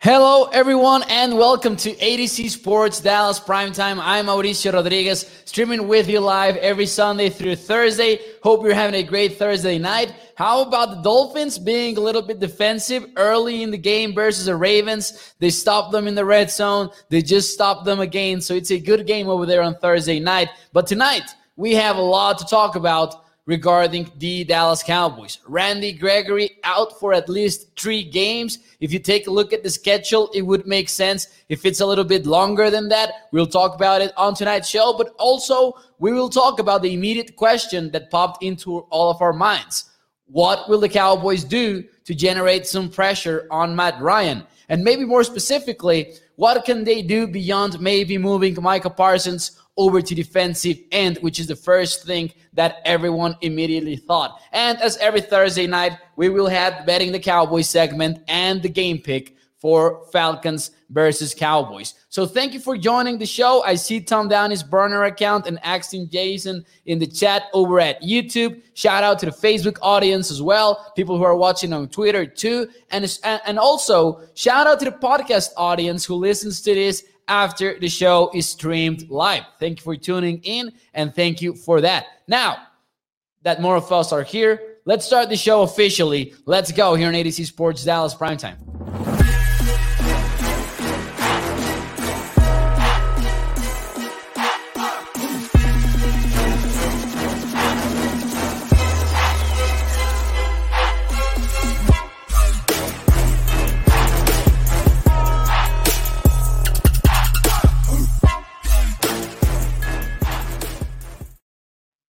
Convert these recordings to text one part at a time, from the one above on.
Hello, everyone, and welcome to ADC Sports Dallas Primetime. I'm Mauricio Rodriguez, streaming with you live every Sunday through Thursday. Hope you're having a great Thursday night. How about the Dolphins being a little bit defensive early in the game versus the Ravens? They stopped them in the red zone. They just stopped them again. So it's a good game over there on Thursday night. But tonight, we have a lot to talk about regarding the Dallas Cowboys. Randy Gregory out for at least three games. If you take a look at the schedule, it would make sense if it's a little bit longer than that. We'll talk about it on tonight's show, but also we will talk about the immediate question that popped into all of our minds. What will the Cowboys do to generate some pressure on Matt Ryan? And maybe more specifically, what can they do beyond maybe moving Micah Parsons over to defensive end, which is the first thing that everyone immediately thought. And as every Thursday night, we will have betting the Cowboys segment and the game pick for Falcons versus Cowboys. So thank you for joining the show. I see Tom Downey's burner account and asking Jason in the chat over at YouTube. Shout out to the Facebook audience as well, people who are watching on Twitter too. And, and also shout out to the podcast audience who listens to this after the show is streamed live. Thank you for tuning in and thank you for that. Now that more of us are here, let's start the show officially. Let's go here on ADC Sports Dallas Primetime.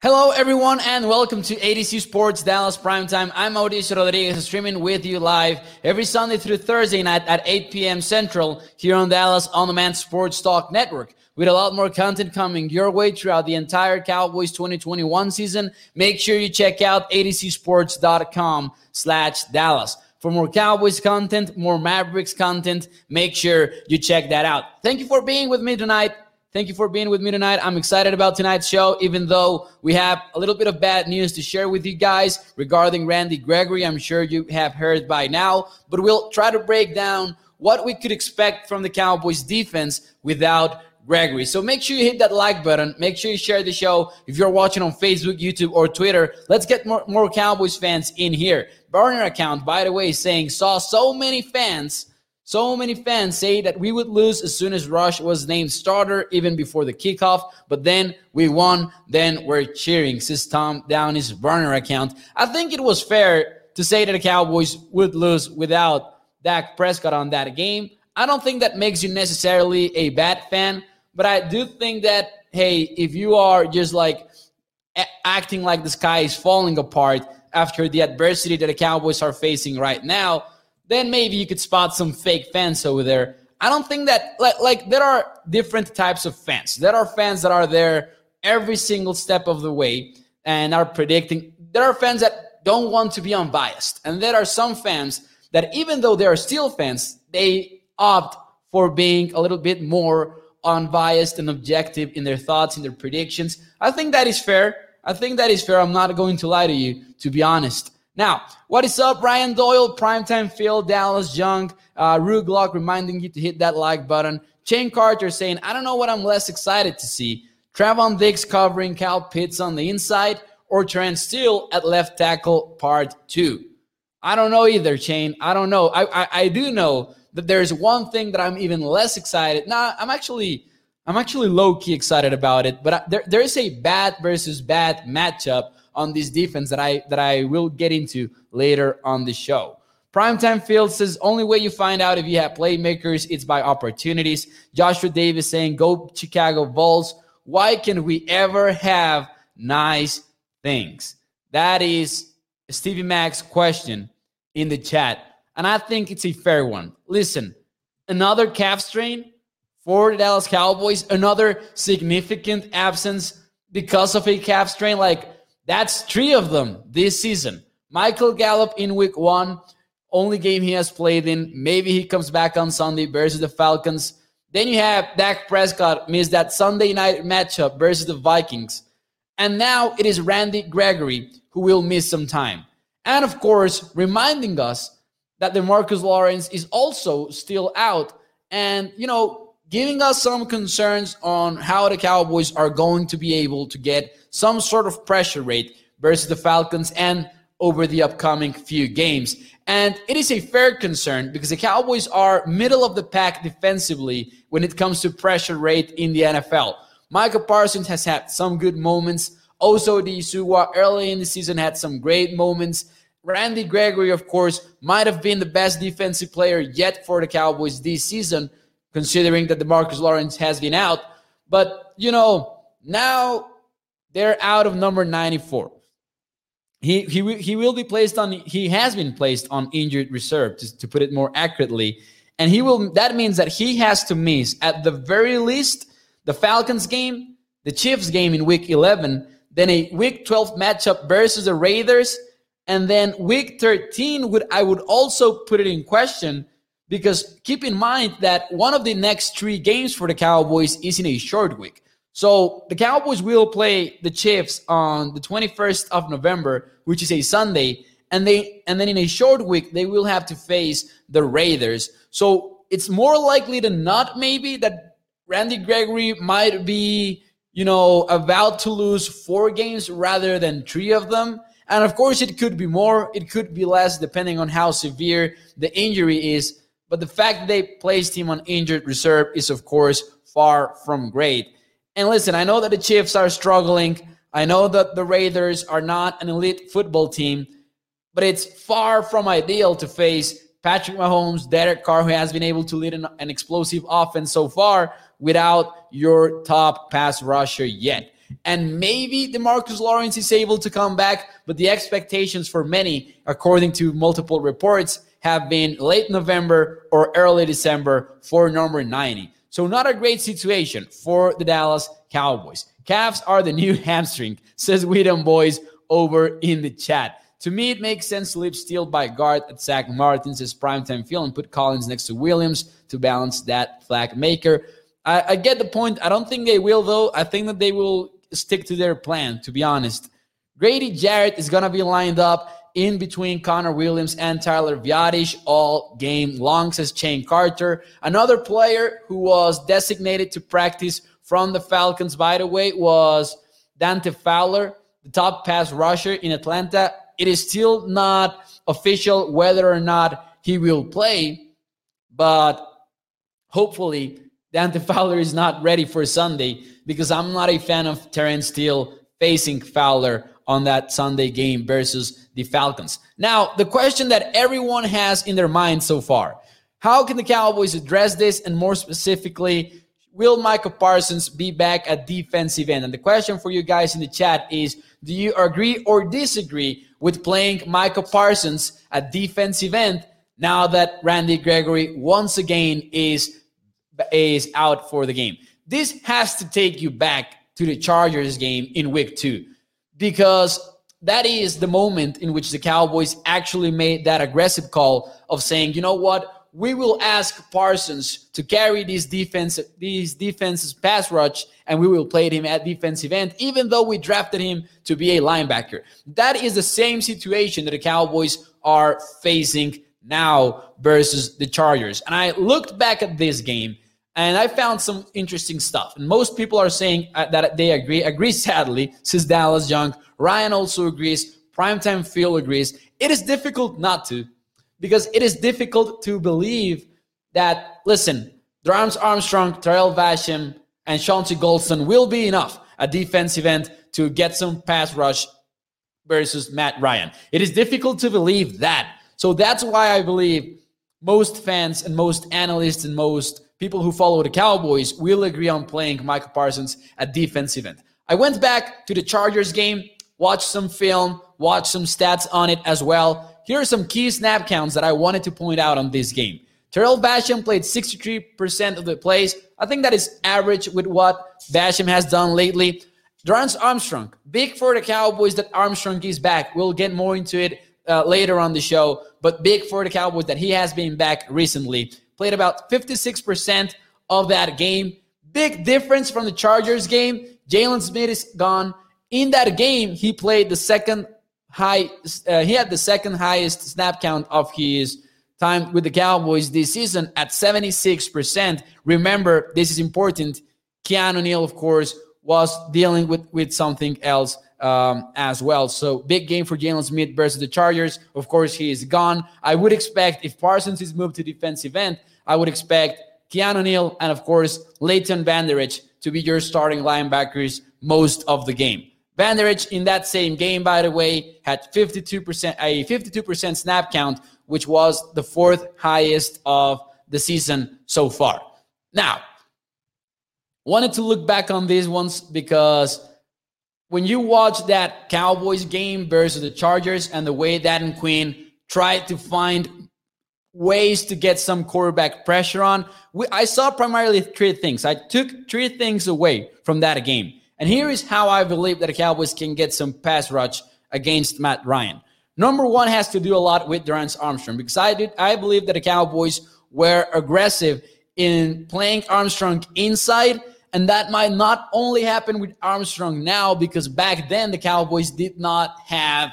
Hello, everyone, and welcome to ADC Sports Dallas Primetime. I'm Mauricio Rodriguez, streaming with you live every Sunday through Thursday night at 8 p.m. Central here on Dallas On Demand Sports Talk Network. With a lot more content coming your way throughout the entire Cowboys 2021 season, make sure you check out adcsports.com slash Dallas. For more Cowboys content, more Mavericks content, make sure you check that out. Thank you for being with me tonight. Thank you for being with me tonight. I'm excited about tonight's show, even though we have a little bit of bad news to share with you guys regarding Randy Gregory. I'm sure you have heard by now, but we'll try to break down what we could expect from the Cowboys defense without Gregory. So make sure you hit that like button. Make sure you share the show. If you're watching on Facebook, YouTube, or Twitter, let's get more, more Cowboys fans in here. Burner account, by the way, saying saw so many fans so many fans say that we would lose as soon as Rush was named starter, even before the kickoff. But then we won. Then we're cheering, says Tom Downey's burner account. I think it was fair to say that the Cowboys would lose without Dak Prescott on that game. I don't think that makes you necessarily a bad fan, but I do think that, hey, if you are just like acting like the sky is falling apart after the adversity that the Cowboys are facing right now, then maybe you could spot some fake fans over there. I don't think that like, like there are different types of fans. There are fans that are there every single step of the way and are predicting. There are fans that don't want to be unbiased. And there are some fans that even though they are still fans, they opt for being a little bit more unbiased and objective in their thoughts, in their predictions. I think that is fair. I think that is fair. I'm not going to lie to you, to be honest. Now, what is up, Ryan Doyle, Primetime Phil, Dallas Junk, uh, Ruglock reminding you to hit that like button. Shane Carter saying, I don't know what I'm less excited to see. Trevon Diggs covering Kyle Pitts on the inside or Trent Steele at left tackle part two. I don't know either, Shane. I don't know. I, I, I do know that there's one thing that I'm even less excited. Now, I'm actually I'm actually low key excited about it, but I, there, there is a bad versus bad matchup on this defense that I that I will get into later on the show. Primetime Phil says only way you find out if you have playmakers, it's by opportunities. Joshua Davis saying, "Go Chicago Bulls." Why can we ever have nice things? That is Stevie Mack's question in the chat, and I think it's a fair one. Listen, another calf strain for the Dallas Cowboys, another significant absence because of a calf strain. Like that's three of them this season. Michael Gallup in week one, only game he has played in. Maybe he comes back on Sunday versus the Falcons. Then you have Dak Prescott miss that Sunday night matchup versus the Vikings. And now it is Randy Gregory who will miss some time. And of course, reminding us that DeMarcus Lawrence is also still out. And, you know, giving us some concerns on how the Cowboys are going to be able to get some sort of pressure rate versus the Falcons and over the upcoming few games. And it is a fair concern because the Cowboys are middle of the pack defensively when it comes to pressure rate in the NFL. Micah Parsons has had some good moments. Also, Odighizuwa early in the season had some great moments. Randy Gregory, of course, might have been the best defensive player yet for the Cowboys this season, considering that DeMarcus Lawrence has been out. But, you know, now they're out of number 94. He, he, he will be placed on, he has been placed on injured reserve, to, to put it more accurately. And he will, that means that he has to miss, at the very least, the Falcons game, the Chiefs game in week 11, then a week 12 matchup versus the Raiders and then week 13 would I would also put it in question because keep in mind that one of the next three games for the Cowboys is in a short week. So the Cowboys will play the Chiefs on the 21st of November, which is a Sunday, and they and then in a short week they will have to face the Raiders. So it's more likely than not maybe that Randy Gregory might be, you know, about to lose four games rather than three of them. And of course, it could be more, it could be less, depending on how severe the injury is. But the fact that they placed him on injured reserve is, of course, far from great. And listen, I know that the Chiefs are struggling. I know that the Raiders are not an elite football team, but it's far from ideal to face Patrick Mahomes, Derek Carr, who has been able to lead an, an explosive offense so far without your top pass rusher yet. And maybe DeMarcus Lawrence is able to come back, but the expectations for many, according to multiple reports, have been late November or early December for number 90. So, not a great situation for the Dallas Cowboys. Calves are the new hamstring, says Widom Boys over in the chat. To me, it makes sense to leave Steele by guard at Zack Martin's primetime feel and put Collins next to Williams to balance that flag maker. I, I, get the point. I don't think they will, though. I think that they will stick to their plan, to be honest. Grady Jarrett is going to be lined up in between Connor Williams and Tyler Biadasz all game long, says Shane Carter. Another player who was designated to practice from the Falcons, by the way, was Dante Fowler, the top pass rusher in Atlanta. It is still not official whether or not he will play, but hopefully Dante Fowler is not ready for Sunday because I'm not a fan of Terence Steele facing Fowler on that Sunday game versus the Falcons. Now, the question that everyone has in their mind so far how can the Cowboys address this? And more specifically, will Michael Parsons be back at defensive end? And the question for you guys in the chat is do you agree or disagree with playing Michael Parsons at defensive end now that Randy Gregory once again is, is out for the game? This has to take you back to the Chargers game in week two because that is the moment in which the Cowboys actually made that aggressive call of saying, you know what, we will ask Parsons to carry these defense these defenses pass rush, and we will play him at defensive end, even though we drafted him to be a linebacker. That is the same situation that the Cowboys are facing now versus the Chargers. And I looked back at this game and I found some interesting stuff. And most people are saying uh, that they agree. Agree, sadly, says Dallas Young. Ryan also agrees. Primetime Phil agrees. It is difficult not to, because it is difficult to believe that, listen, Dorance Armstrong, Terrell Basham, and Chauncey Golston will be enough a defensive end to get some pass rush versus Matt Ryan. It is difficult to believe that. So that's why I believe most fans and most analysts and most people who follow the Cowboys will agree on playing Michael Parsons at defensive end. I went back to the Chargers game, watched some film, watched some stats on it as well. Here are some key snap counts that I wanted to point out on this game. Terrell Basham played 63% of the plays. I think that is average with what Basham has done lately. Dorance Armstrong, big for the Cowboys that Armstrong is back. We'll get more into it uh, later on the show, but big for the Cowboys that he has been back recently played about 56% of that game. Big difference from the Chargers game. Jaylon Smith is gone. In that game, he played the second high. Uh, he had the second highest snap count of his time with the Cowboys this season at 76%. Remember, this is important. Keanu Neal, of course, was dealing with, with something else um, as well. So big game for Jaylon Smith versus the Chargers. Of course, he is gone. I would expect if Parsons is moved to defensive end, I would expect Keanu Neal and of course Leighton Vander Esch to be your starting linebackers most of the game. Vander Esch in that same game, by the way, had 52% a 52% snap count, which was the fourth highest of the season so far. Now, wanted to look back on these ones because when you watch that Cowboys game versus the Chargers and the way that and Quinn tried to find ways to get some quarterback pressure on, we, I saw primarily three things. I took three things away from that game. And here is how I believe that the Cowboys can get some pass rush against Matt Ryan. Number one has to do a lot with Dorance Armstrong because I did I believe that the Cowboys were aggressive in playing Armstrong inside and that might not only happen with Armstrong now because back then the Cowboys did not have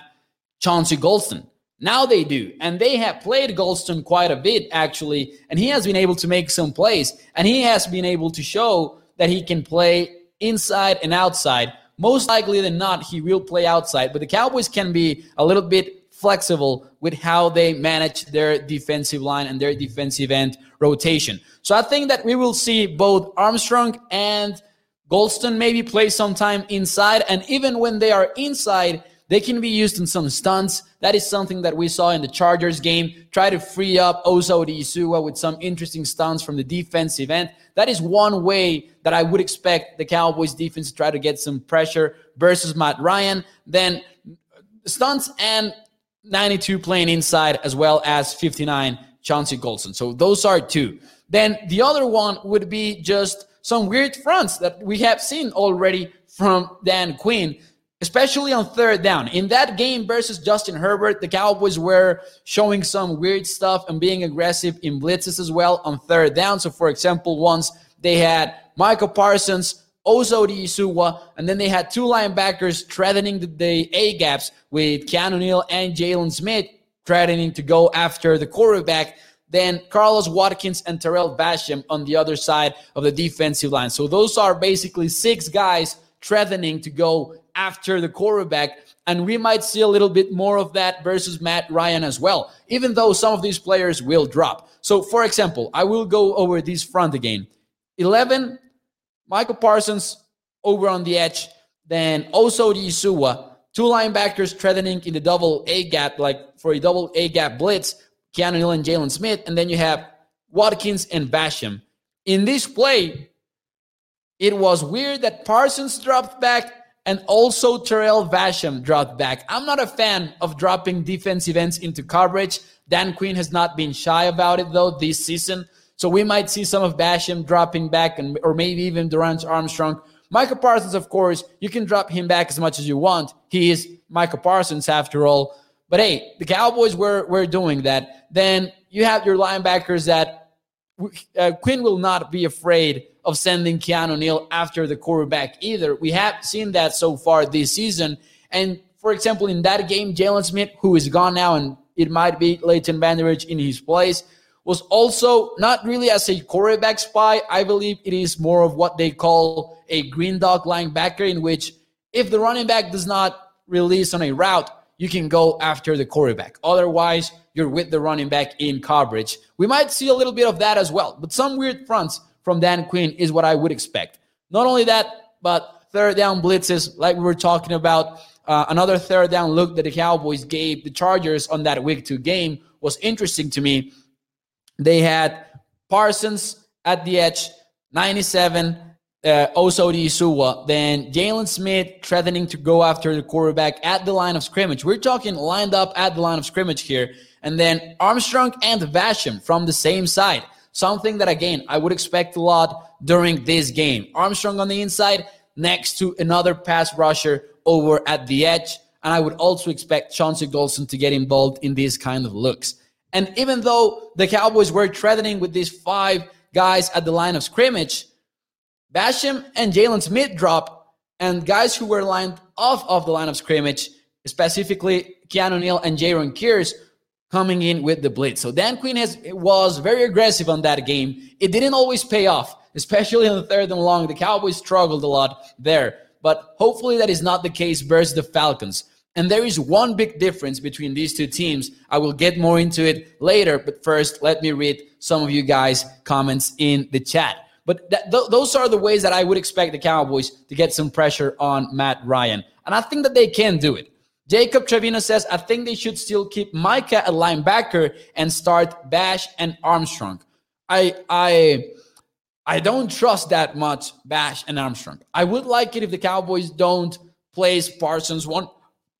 Chauncey Golston. Now they do. And they have played Golston quite a bit, actually. And he has been able to make some plays. And he has been able to show that he can play inside and outside. Most likely than not, he will play outside. But the Cowboys can be a little bit flexible with how they manage their defensive line and their defensive end rotation. So I think that we will see both Armstrong and Golston maybe play sometime inside. And even when they are inside, they can be used in some stunts. That is something that we saw in the Chargers game. Try to free up Osa Odighizuwa with some interesting stunts from the defensive end. That is one way that I would expect the Cowboys defense to try to get some pressure versus Matt Ryan. Then stunts and 92 playing inside as well as 59 Chauncey Golston. So those are two. Then the other one would be just some weird fronts that we have seen already from Dan Quinn, especially on third down. In that game versus Justin Herbert, the Cowboys were showing some weird stuff and being aggressive in blitzes as well on third down. So, for example, once they had Michael Parsons Osa Odighizuwa, and then they had two linebackers threatening the, the A gaps with Keanu Neal and Jaylon Smith threatening to go after the quarterback. Then Carlos Watkins and Terrell Basham on the other side of the defensive line. So those are basically six guys threatening to go after the quarterback. And we might see a little bit more of that versus Matt Ryan as well, even though some of these players will drop. So, for example, I will go over this front again 11 Michael Parsons over on the edge, then also Odighizuwa, two linebackers threatening in the double A gap, like for a double A gap blitz, Keanu Neal and Jaylon Smith, and then you have Watkins and Basham. In this play, it was weird that Parsons dropped back and also Terrell Basham dropped back. I'm not a fan of dropping defensive ends into coverage. Dan Quinn has not been shy about it though this season. So we might see some of Basham dropping back, and or maybe even Dorance Armstrong. Michael Parsons, of course, you can drop him back as much as you want. He is Michael Parsons after all. But hey, the Cowboys were were doing that. Then you have your linebackers that uh, Quinn will not be afraid of sending Keanu Neal after the quarterback either. We have seen that so far this season. And for example, in that game, Jaylon Smith, who is gone now, and it might be Leighton Vander Esch in his place, was also not really as a quarterback spy. I believe it is more of what they call a green dog linebacker, in which if the running back does not release on a route, you can go after the quarterback. Otherwise, you're with the running back in coverage. We might see a little bit of that as well, but some weird fronts from Dan Quinn is what I would expect. Not only that, but third down blitzes, like we were talking about. Uh, another third down look that the Cowboys gave the Chargers on that week two game was interesting to me they had Parsons at the edge, 97, uh, Osa Odighizuwa. Then Jaylon Smith threatening to go after the quarterback at the line of scrimmage. We're talking lined up at the line of scrimmage here. And then Armstrong and Basham from the same side. Something that, again, I would expect a lot during this game. Armstrong on the inside next to another pass rusher over at the edge. And I would also expect Chauncey Golston to get involved in these kind of looks. And even though the Cowboys were threatening with these five guys at the line of scrimmage, Basham and Jaylon Smith drop, and guys who were lined off of the line of scrimmage, specifically Keanu Neal and Jayron Kearse, coming in with the blitz. So Dan Quinn has was very aggressive on that game. It didn't always pay off, especially on the third and long. The Cowboys struggled a lot there, but hopefully that is not the case versus the Falcons. And there is one big difference between these two teams. I will get more into it later, but first, let me read some of you guys' comments in the chat. But th- those are the ways that I would expect the Cowboys to get some pressure on Matt Ryan. And I think that they can do it. Jacob Trevino says, I think they should still keep Micah a linebacker and start Bash and Armstrong. I I I don't trust that much Bash and Armstrong. I would like it if the Cowboys don't place Parsons one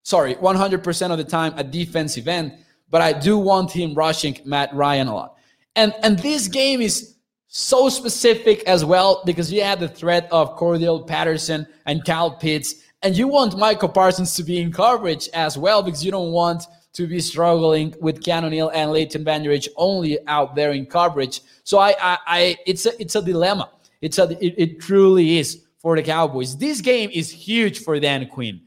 sorry, 100% of the time a defensive end, but I do want him rushing Matt Ryan a lot. And and this game is so specific as well because you have the threat of Cordarrelle Patterson and Kyle Pitts, and you want Micah Parsons to be in coverage as well because you don't want to be struggling with Neal and Leighton Vander Esch only out there in coverage. So I, I, I it's a it's a dilemma. It's a it, it truly is for the Cowboys. This game is huge for Dan Quinn.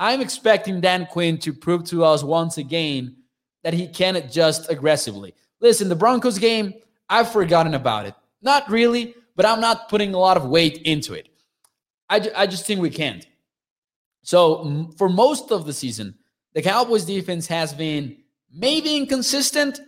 I'm expecting Dan Quinn to prove to us once again that he can adjust aggressively. Listen, the Broncos game, I've forgotten about it. Not really, but I'm not putting a lot of weight into it. I, I just think we can't. So, for most of the season, the Cowboys defense has been maybe inconsistent,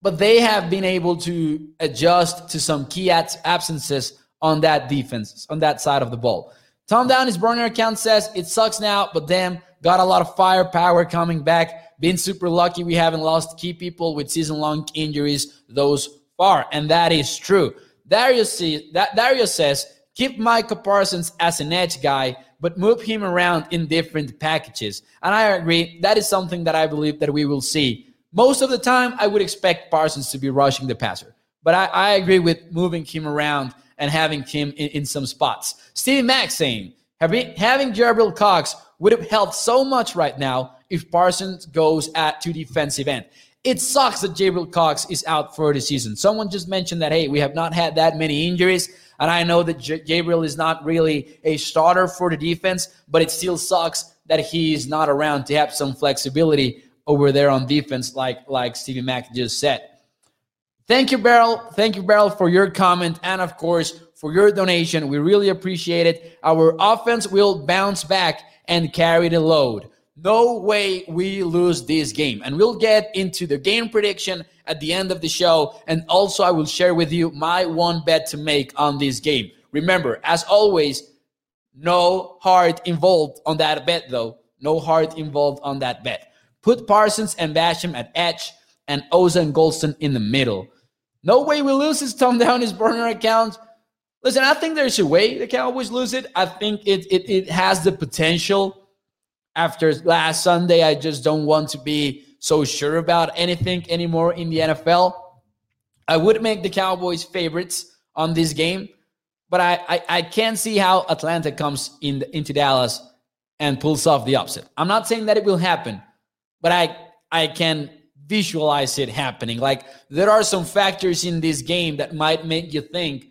but they have been able to adjust to some key absences on that defense, on that side of the ball. Tom Down, his burner account says it sucks now, but damn, got a lot of firepower coming back. Been super lucky we haven't lost key people with season long injuries those far. And that is true. Darius, see, that, Darius says keep Micah Parsons as an edge guy, but move him around in different packages. And I agree. That is something that I believe that we will see. Most of the time, I would expect Parsons to be rushing the passer. But I, I agree with moving him around and having him in, in some spots. Stevie Mack saying, having, having Jabril Cox would have helped so much right now if Parsons goes at to defensive end. It sucks that Jabril Cox is out for the season. Someone just mentioned that, hey, we have not had that many injuries. And I know that J- Gabriel is not really a starter for the defense, but it still sucks that he's not around to have some flexibility over there on defense, like, like Stevie Mack just said. Thank you, Beryl. Thank you, Beryl, for your comment and, of course, for your donation. We really appreciate it. Our offense will bounce back and carry the load. No way we lose this game. And we'll get into the game prediction at the end of the show. And also, I will share with you my one bet to make on this game. Remember, as always, no heart involved on that bet, though. No heart involved on that bet. Put Parsons and Basham at edge and Osa and Golston in the middle. No way we lose his thumb down his burner account. Listen, I think there's a way the Cowboys lose it. I think it, it, it has the potential. After last Sunday, I just don't want to be so sure about anything anymore in the NFL. I would make the Cowboys favorites on this game, but I, I, I can't see how Atlanta comes in the, into Dallas and pulls off the upset. I'm not saying that it will happen, but I I can visualize it happening. Like there are some factors in this game that might make you think,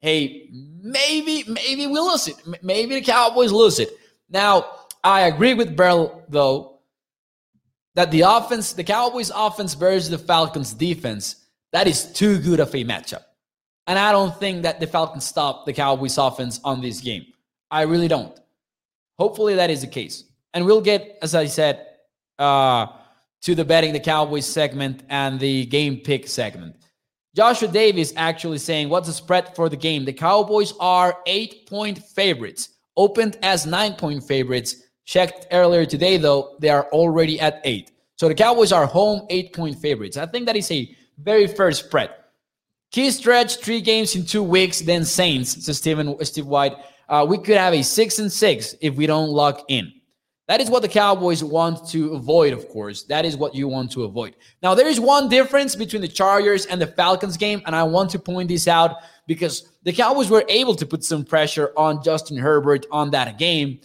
hey, maybe, maybe we lose it. Maybe the Cowboys lose it. Now, I agree with Beryl, though, that the offense, the Cowboys offense versus the Falcons defense, that is too good of a matchup. And I don't think that the Falcons stop the Cowboys offense on this game. I really don't. Hopefully that is the case. And we'll get, as I said, uh, to the betting the Cowboys segment and the game pick segment. Joshua Davis actually saying, What's the spread for the game? The Cowboys are eight point favorites, opened as nine point favorites. Checked earlier today, though, they are already at eight. So the Cowboys are home eight point favorites. I think that is a very fair spread. Key stretch, three games in two weeks, then Saints, so Stephen, Steve White. Uh, we could have a six and six if we don't lock in. That is what the Cowboys want to avoid, of course. That is what you want to avoid. Now, there is one difference between the Chargers and the Falcons game, and I want to point this out because the Cowboys were able to put some pressure on Justin Herbert on that game.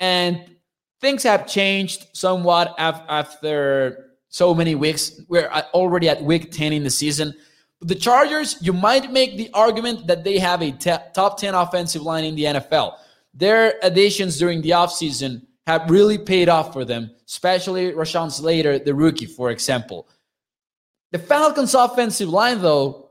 And things have changed somewhat after so many weeks. We're already at week 10 in the season. The Chargers, you might make the argument that they have a top 10 offensive line in the NFL. Their additions during the offseason have really paid off for them, especially Rashawn Slater, the rookie, for example. The Falcons' offensive line, though,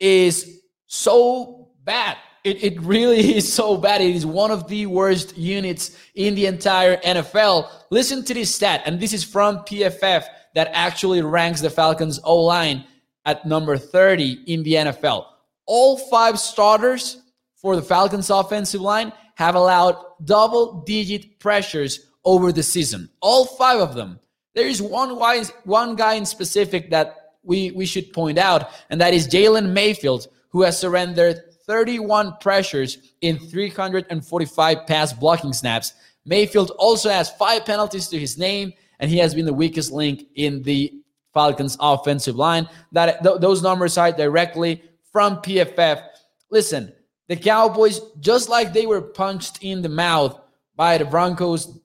is so bad. It, it really is so bad. It is one of the worst units in the entire NFL. Listen to this stat, and this is from PFF that actually ranks the Falcons' O line at number 30 in the NFL. All five starters for the Falcons' offensive line have allowed double digit pressures over the season. All five of them. There is one, wise, one guy in specific that we, we should point out, and that is Jalen Mayfield, who has surrendered 31 pressures in 345 pass blocking snaps. Mayfield also has five penalties to his name, and he has been the weakest link in the Falcons offensive line. That th- those numbers are directly from PFF. Listen, the Cowboys, just like they were punched in the mouth by the Broncos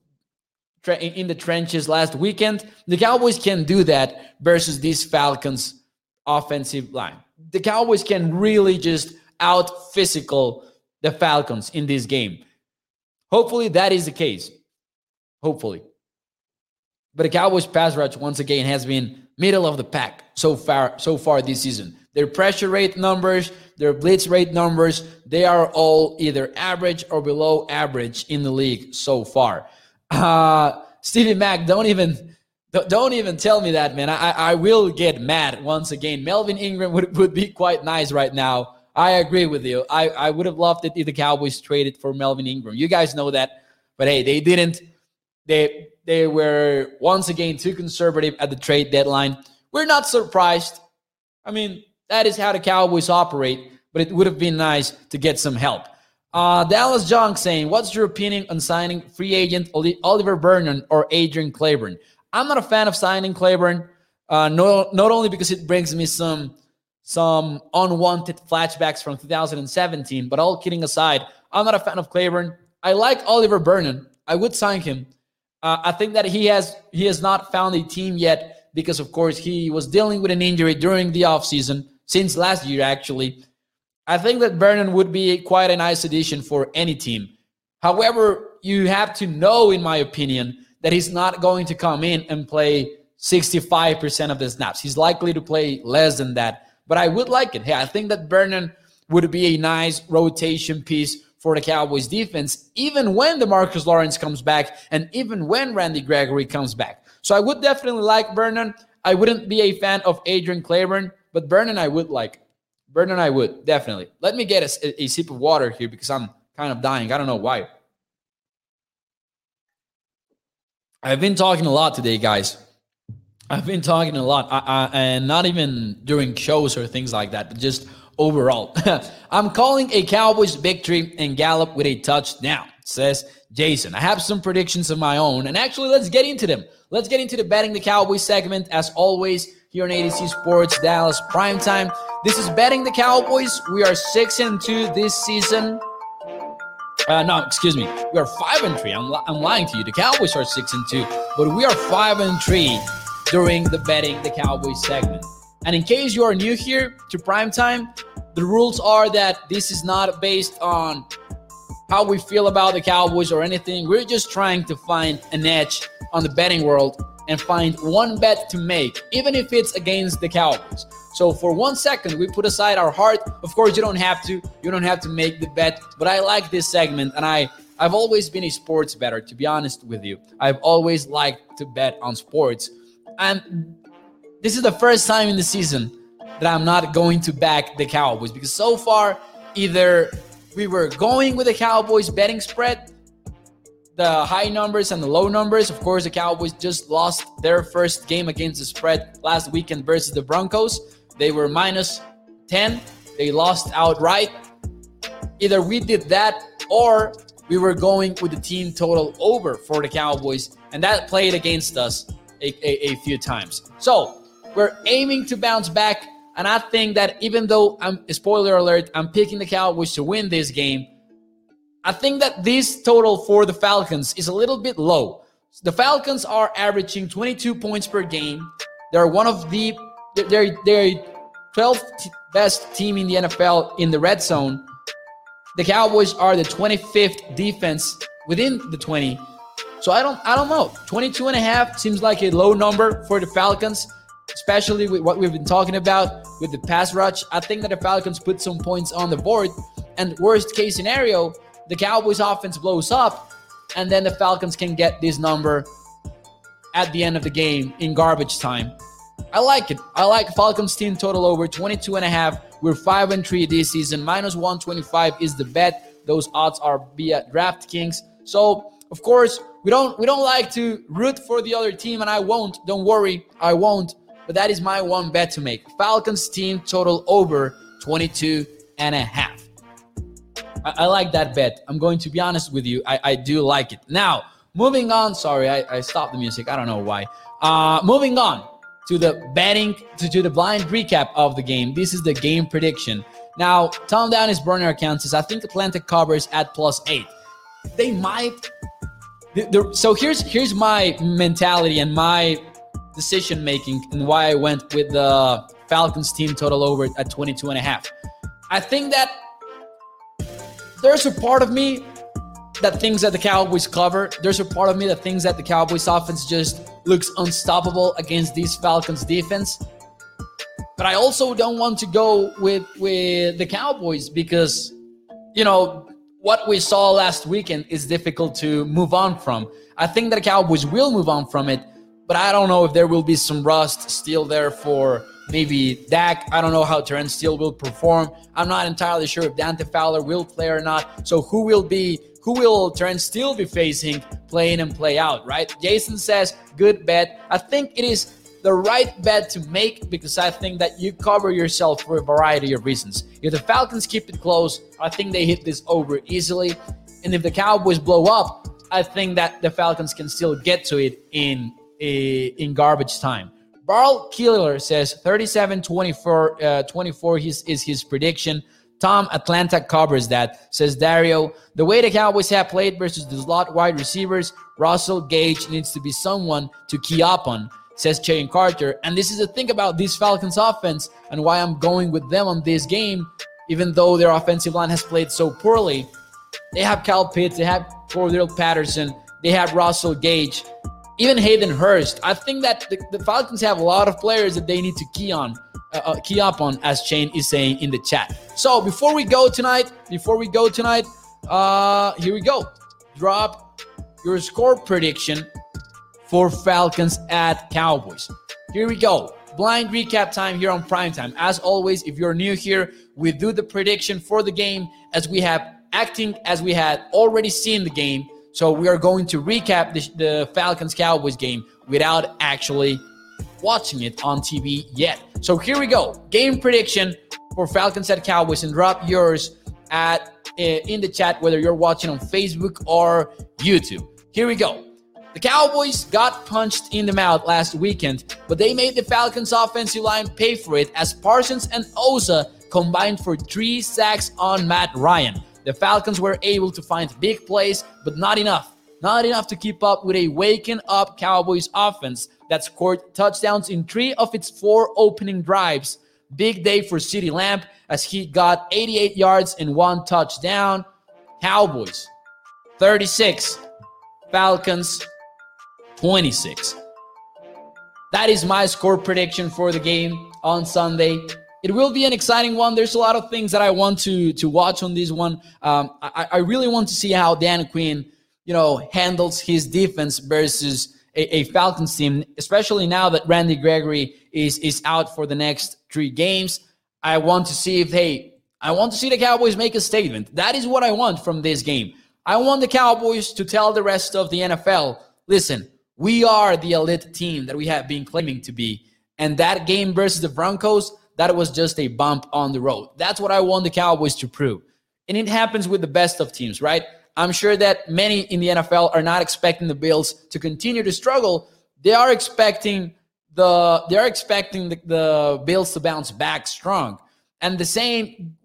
in the trenches last weekend, the Cowboys can do that versus these Falcons offensive line. The Cowboys can really just out physical the Falcons in this game. Hopefully that is the case. Hopefully. But the Cowboys pass rush once again has been middle of the pack so far so far this season. Their pressure rate numbers, their blitz rate numbers, they are all either average or below average in the league so far. Uh, Stevie Mack, don't even don't even tell me that, man. I, I will get mad once again. Melvin Ingram would, would be quite nice right now. I agree with you. I, I would have loved it if the Cowboys traded for Melvin Ingram. You guys know that. But hey, they didn't. They they were once again too conservative at the trade deadline. We're not surprised. I mean, that is how the Cowboys operate, but it would have been nice to get some help. Uh, Dallas Junk saying, What's your opinion on signing free agent Oliver Vernon or Adrian Clayborn?" I'm not a fan of signing Clayborn. uh, no, not only because it brings me some some unwanted flashbacks from 2017, but all kidding aside, I'm not a fan of Clayborn. I like Oliver Vernon. I would sign him. Uh, I think that he has he has not found a team yet because, of course, he was dealing with an injury during the offseason since last year, actually. I think that Vernon would be quite a nice addition for any team. However, you have to know, in my opinion, that he's not going to come in and play 65% of the snaps. He's likely to play less than that. But I would like it. Hey, I think that Vernon would be a nice rotation piece for the Cowboys defense, even when Demarcus Lawrence comes back and even when Randy Gregory comes back. So I would definitely like Vernon. I wouldn't be a fan of Adrian Clayborn, but Vernon I would like. Vernon I would definitely. Let me get a, a, sip of water here because I'm kind of dying. I don't know why. I've been talking a lot today, guys. I've been talking a lot, I, I, and not even during shows or things like that, but just overall. I'm calling a Cowboys victory and Gallup with a touchdown, says Jason. I have some predictions of my own, and actually, let's get into them. Let's get into the betting the Cowboys segment. As always, here on ADC Sports Dallas Prime Time. This is betting the Cowboys. We are six and two this season. Uh, no, excuse me. We are five and three. I'm, li- I'm lying to you. The Cowboys are six and two, but we are five and three during the betting the Cowboys segment. And in case you are new here to Prime Time, the rules are that this is not based on how we feel about the Cowboys or anything. We're just trying to find an edge on the betting world and find one bet to make, even if it's against the Cowboys. So for one second, we put aside our heart. Of course, you don't have to. You don't have to make the bet. But I like this segment, and I I've always been a sports better. To be honest with you, I've always liked to bet on sports, and this is the first time in the season that I'm not going to back the Cowboys because so far either we were going with the Cowboys betting spread the high numbers and the low numbers. Of course, the Cowboys just lost their first game against the spread last weekend versus the Broncos. They were minus 10. They lost outright. Either we did that or we were going with the team total over for the Cowboys, and that played against us a, a, a few times. So we're aiming to bounce back. And I think that even though I'm spoiler alert, I'm picking the Cowboys to win this game, I think that this total for the Falcons is a little bit low. The Falcons are averaging 22 points per game. They're one of the they're they're 12th best team in the NFL in the red zone. The Cowboys are the 25th defense within the 20. So I don't I don't know. 22 and a half seems like a low number for the Falcons. especially with what we've been talking about with the pass rush. I think that the Falcons put some points on the board. And worst case scenario, the Cowboys offense blows up, and then the Falcons can get this number at the end of the game in garbage time. I like it. I like Falcons team total over 22 and a half. We're 5 and 3 this season. Minus 125 is the bet. Those odds are via DraftKings. So, of course, we don't we don't like to root for the other team and I won't. Don't worry. I won't. But that is my one bet to make. Falcons team total over 22 and a half. I, I like that bet. I'm going to be honest with you. I, I do like it. Now, moving on. Sorry, I, I stopped the music. I don't know why. Uh, moving on to the betting, to, to the blind recap of the game. This is the game prediction. Now, Tom Down is account says, I think Atlanta covers at plus eight. They might. The, the, so here's here's my mentality and my decision making and why I went with the Falcons team total over at 22 and a half. I think that there's a part of me that thinks that the Cowboys cover. There's a part of me that thinks that the Cowboys offense just looks unstoppable against these Falcons defense. But I also don't want to go with with the Cowboys because you know what we saw last weekend is difficult to move on from. I think that the Cowboys will move on from it, but I don't know if there will be some rust still there for maybe Dak. I don't know how Terence Steele will perform. I'm not entirely sure if Dante Fowler will play or not. So who will be who will Terence Steele be facing play in and play out, right? Jason says, good bet. I think it is the right bet to make because I think that you cover yourself for a variety of reasons. If the Falcons keep it close, I think they hit this over easily. And if the Cowboys blow up, I think that the Falcons can still get to it in in garbage time. Barl Killer says 37 24, uh, 24 his, is his prediction. Tom Atlanta covers that, says Dario. The way the Cowboys have played versus the slot wide receivers, Russell Gage needs to be someone to key up on, says Shane Carter. And this is the thing about this Falcons offense and why I'm going with them on this game, even though their offensive line has played so poorly. They have Kyle Pitts, they have Cordarrelle Patterson, they have Russell Gage even Hayden Hurst. I think that the, the, Falcons have a lot of players that they need to key on, uh, uh, key up on, as Shane is saying in the chat. So before we go tonight, before we go tonight, uh, here we go. Drop your score prediction for Falcons at Cowboys. Here we go. Blind recap time here on prime time. As always, if you're new here, we do the prediction for the game as we have acting as we had already seen the game so we are going to recap the, the Falcons Cowboys game without actually watching it on TV yet. So here we go. Game prediction for Falcons at Cowboys and drop yours at eh, in the chat whether you're watching on Facebook or YouTube. Here we go. The Cowboys got punched in the mouth last weekend, but they made the Falcons offensive line pay for it as Parsons and Osa combined for 3 sacks on Matt Ryan. The Falcons were able to find big plays, but not enough. Not enough to keep up with a waking up Cowboys offense that scored touchdowns in three of its four opening drives. Big day for CeeDee Lamb as he got 88 yards and one touchdown. Cowboys 36, Falcons 26. That is my score prediction for the game on Sunday it will be an exciting one. There's a lot of things that I want to to watch on this one. Um, I, I really want to see how Dan Quinn, you know, handles his defense versus a, a Falcons team, especially now that Randy Gregory is is out for the next three games. I want to see if hey, I want to see the Cowboys make a statement. That is what I want from this game. I want the Cowboys to tell the rest of the NFL, listen, we are the elite team that we have been claiming to be. And that game versus the Broncos, that was just a bump on the road. That's what I want the Cowboys to prove. And it happens with the best of teams, right? I'm sure that many in the NFL are not expecting the Bills to continue to struggle. They are expecting the they're expecting the, the Bills to bounce back strong. And the same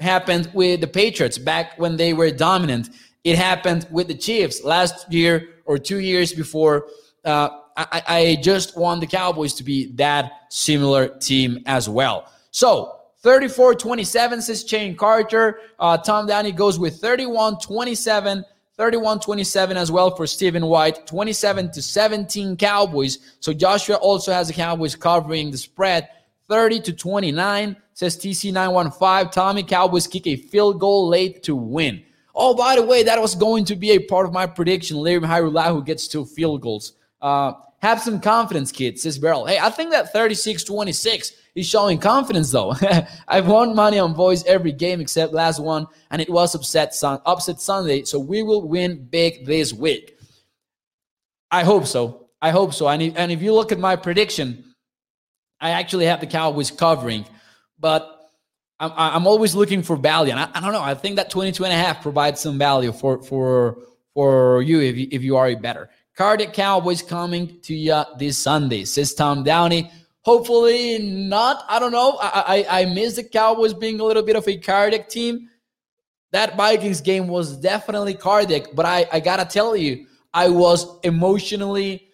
happened with the Patriots back when they were dominant. It happened with the Chiefs last year or two years before. Uh, I, I just want the Cowboys to be that similar team as well. So 34 27 says Shane Carter. Uh, Tom Downey goes with 31 27 31 27 as well for Stephen White, 27 to 17 Cowboys. So Joshua also has the Cowboys covering the spread. 30 to 29 says TC915. Tommy Cowboys kick a field goal late to win. Oh, by the way, that was going to be a part of my prediction. Larry who gets two field goals. Uh, have some confidence, kid, says Beryl. Hey, I think that 36 26 is showing confidence, though. I've won money on boys every game except last one, and it was upset, sun, upset Sunday. So we will win big this week. I hope so. I hope so. And if, and if you look at my prediction, I actually have the Cowboys covering, but I'm, I'm always looking for value. And I, I don't know. I think that 22 and a half provides some value for, for, for you if you, if you are a better. Cardiac Cowboys coming to you this Sunday, says Tom Downey. Hopefully not. I don't know. I, I, I miss the Cowboys being a little bit of a cardiac team. That Vikings game was definitely cardiac, but I, I gotta tell you, I was emotionally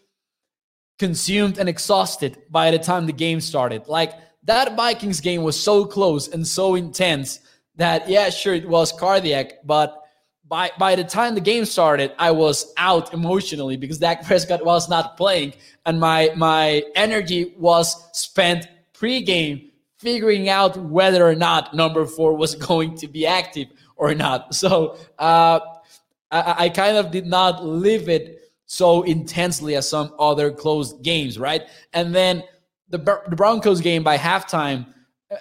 consumed and exhausted by the time the game started. Like that Vikings game was so close and so intense that yeah, sure it was cardiac, but by by the time the game started, I was out emotionally because Dak Prescott was not playing, and my my energy was spent pregame figuring out whether or not number four was going to be active or not. So uh, I, I kind of did not live it so intensely as some other closed games, right? And then the, the Broncos game by halftime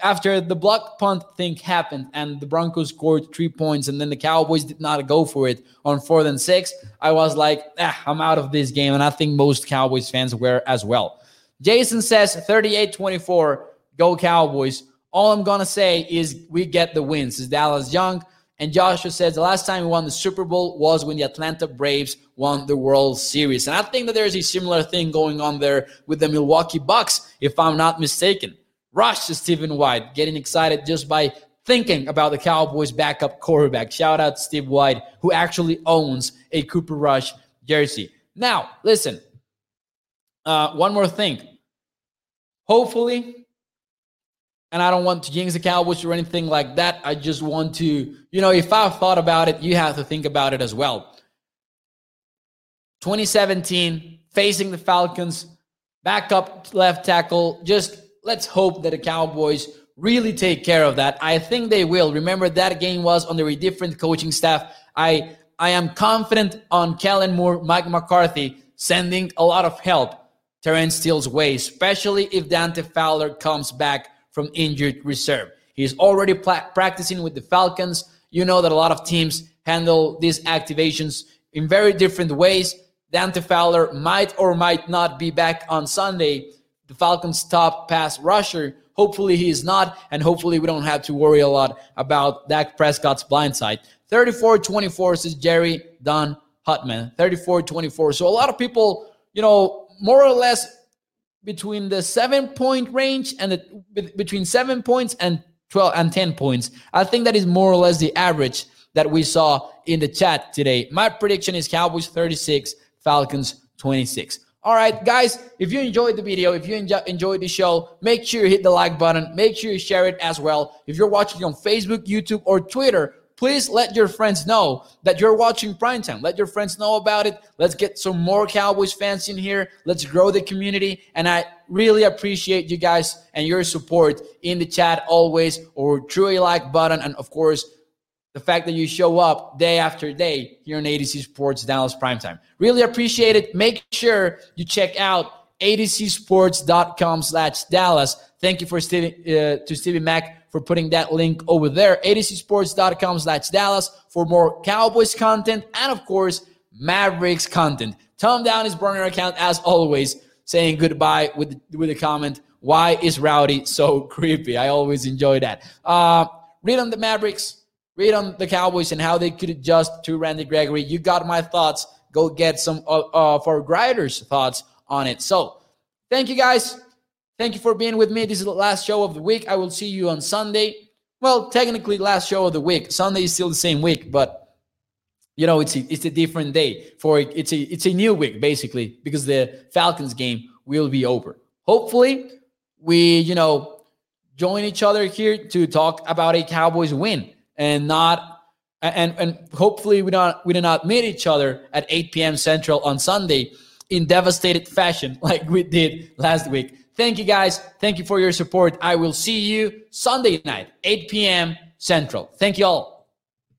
after the block punt thing happened and the Broncos scored three points and then the Cowboys did not go for it on fourth and six, I was like, ah, I'm out of this game. And I think most Cowboys fans were as well. Jason says 38 24, go Cowboys. All I'm going to say is we get the wins. Is Dallas Young. And Joshua says the last time we won the Super Bowl was when the Atlanta Braves won the World Series. And I think that there's a similar thing going on there with the Milwaukee Bucks, if I'm not mistaken. Rush to Stephen White, getting excited just by thinking about the Cowboys backup quarterback. Shout out to Steve White, who actually owns a Cooper Rush jersey. Now, listen, uh, one more thing. Hopefully, and I don't want to jinx the Cowboys or anything like that. I just want to, you know, if I've thought about it, you have to think about it as well. 2017, facing the Falcons, backup left tackle, just let's hope that the Cowboys really take care of that. I think they will. Remember that game was under a different coaching staff. I I am confident on Kellen Moore, Mike McCarthy sending a lot of help Terence Steele's way, especially if Dante Fowler comes back from injured reserve. He's already pla- practicing with the Falcons. You know that a lot of teams handle these activations in very different ways. Dante Fowler might or might not be back on Sunday the Falcons' top pass rusher. Hopefully he is not, and hopefully we don't have to worry a lot about Dak Prescott's blind side. 34-24 says Jerry Don Hutman. 34-24. So a lot of people, you know, more or less between the seven point range and the, between seven points and 12 and 10 points. I think that is more or less the average that we saw in the chat today. My prediction is Cowboys 36, Falcons 26. All right, guys, if you enjoyed the video, if you enjoyed the show, make sure you hit the like button. Make sure you share it as well. If you're watching on Facebook, YouTube, or Twitter, please let your friends know that you're watching Primetime. Let your friends know about it. Let's get some more Cowboys fans in here. Let's grow the community. And I really appreciate you guys and your support in the chat always or through a like button. And of course, the fact that you show up day after day here on ADC Sports Dallas Primetime. Really appreciate it. Make sure you check out adcsports.com slash Dallas. Thank you for Stevie, uh, to Stevie Mack for putting that link over there. adcsports.com slash Dallas for more Cowboys content and, of course, Mavericks content. Tom Downey's burner account, as always, saying goodbye with, with a comment, why is Rowdy so creepy? I always enjoy that. Uh, read on the Mavericks read on the Cowboys and how they could adjust to Randy Gregory. You got my thoughts. Go get some uh, uh, for Grider's thoughts on it. So, thank you guys. Thank you for being with me. This is the last show of the week. I will see you on Sunday. Well, technically, last show of the week. Sunday is still the same week, but you know it's a, it's a different day for it's a it's a new week basically because the Falcons game will be over. Hopefully, we you know join each other here to talk about a Cowboys win and not and and hopefully we don't we do not meet each other at 8 p.m. Central on Sunday in devastated fashion like we did last week. Thank you guys. Thank you for your support. I will see you Sunday night, 8 p.m. Central. Thank you all.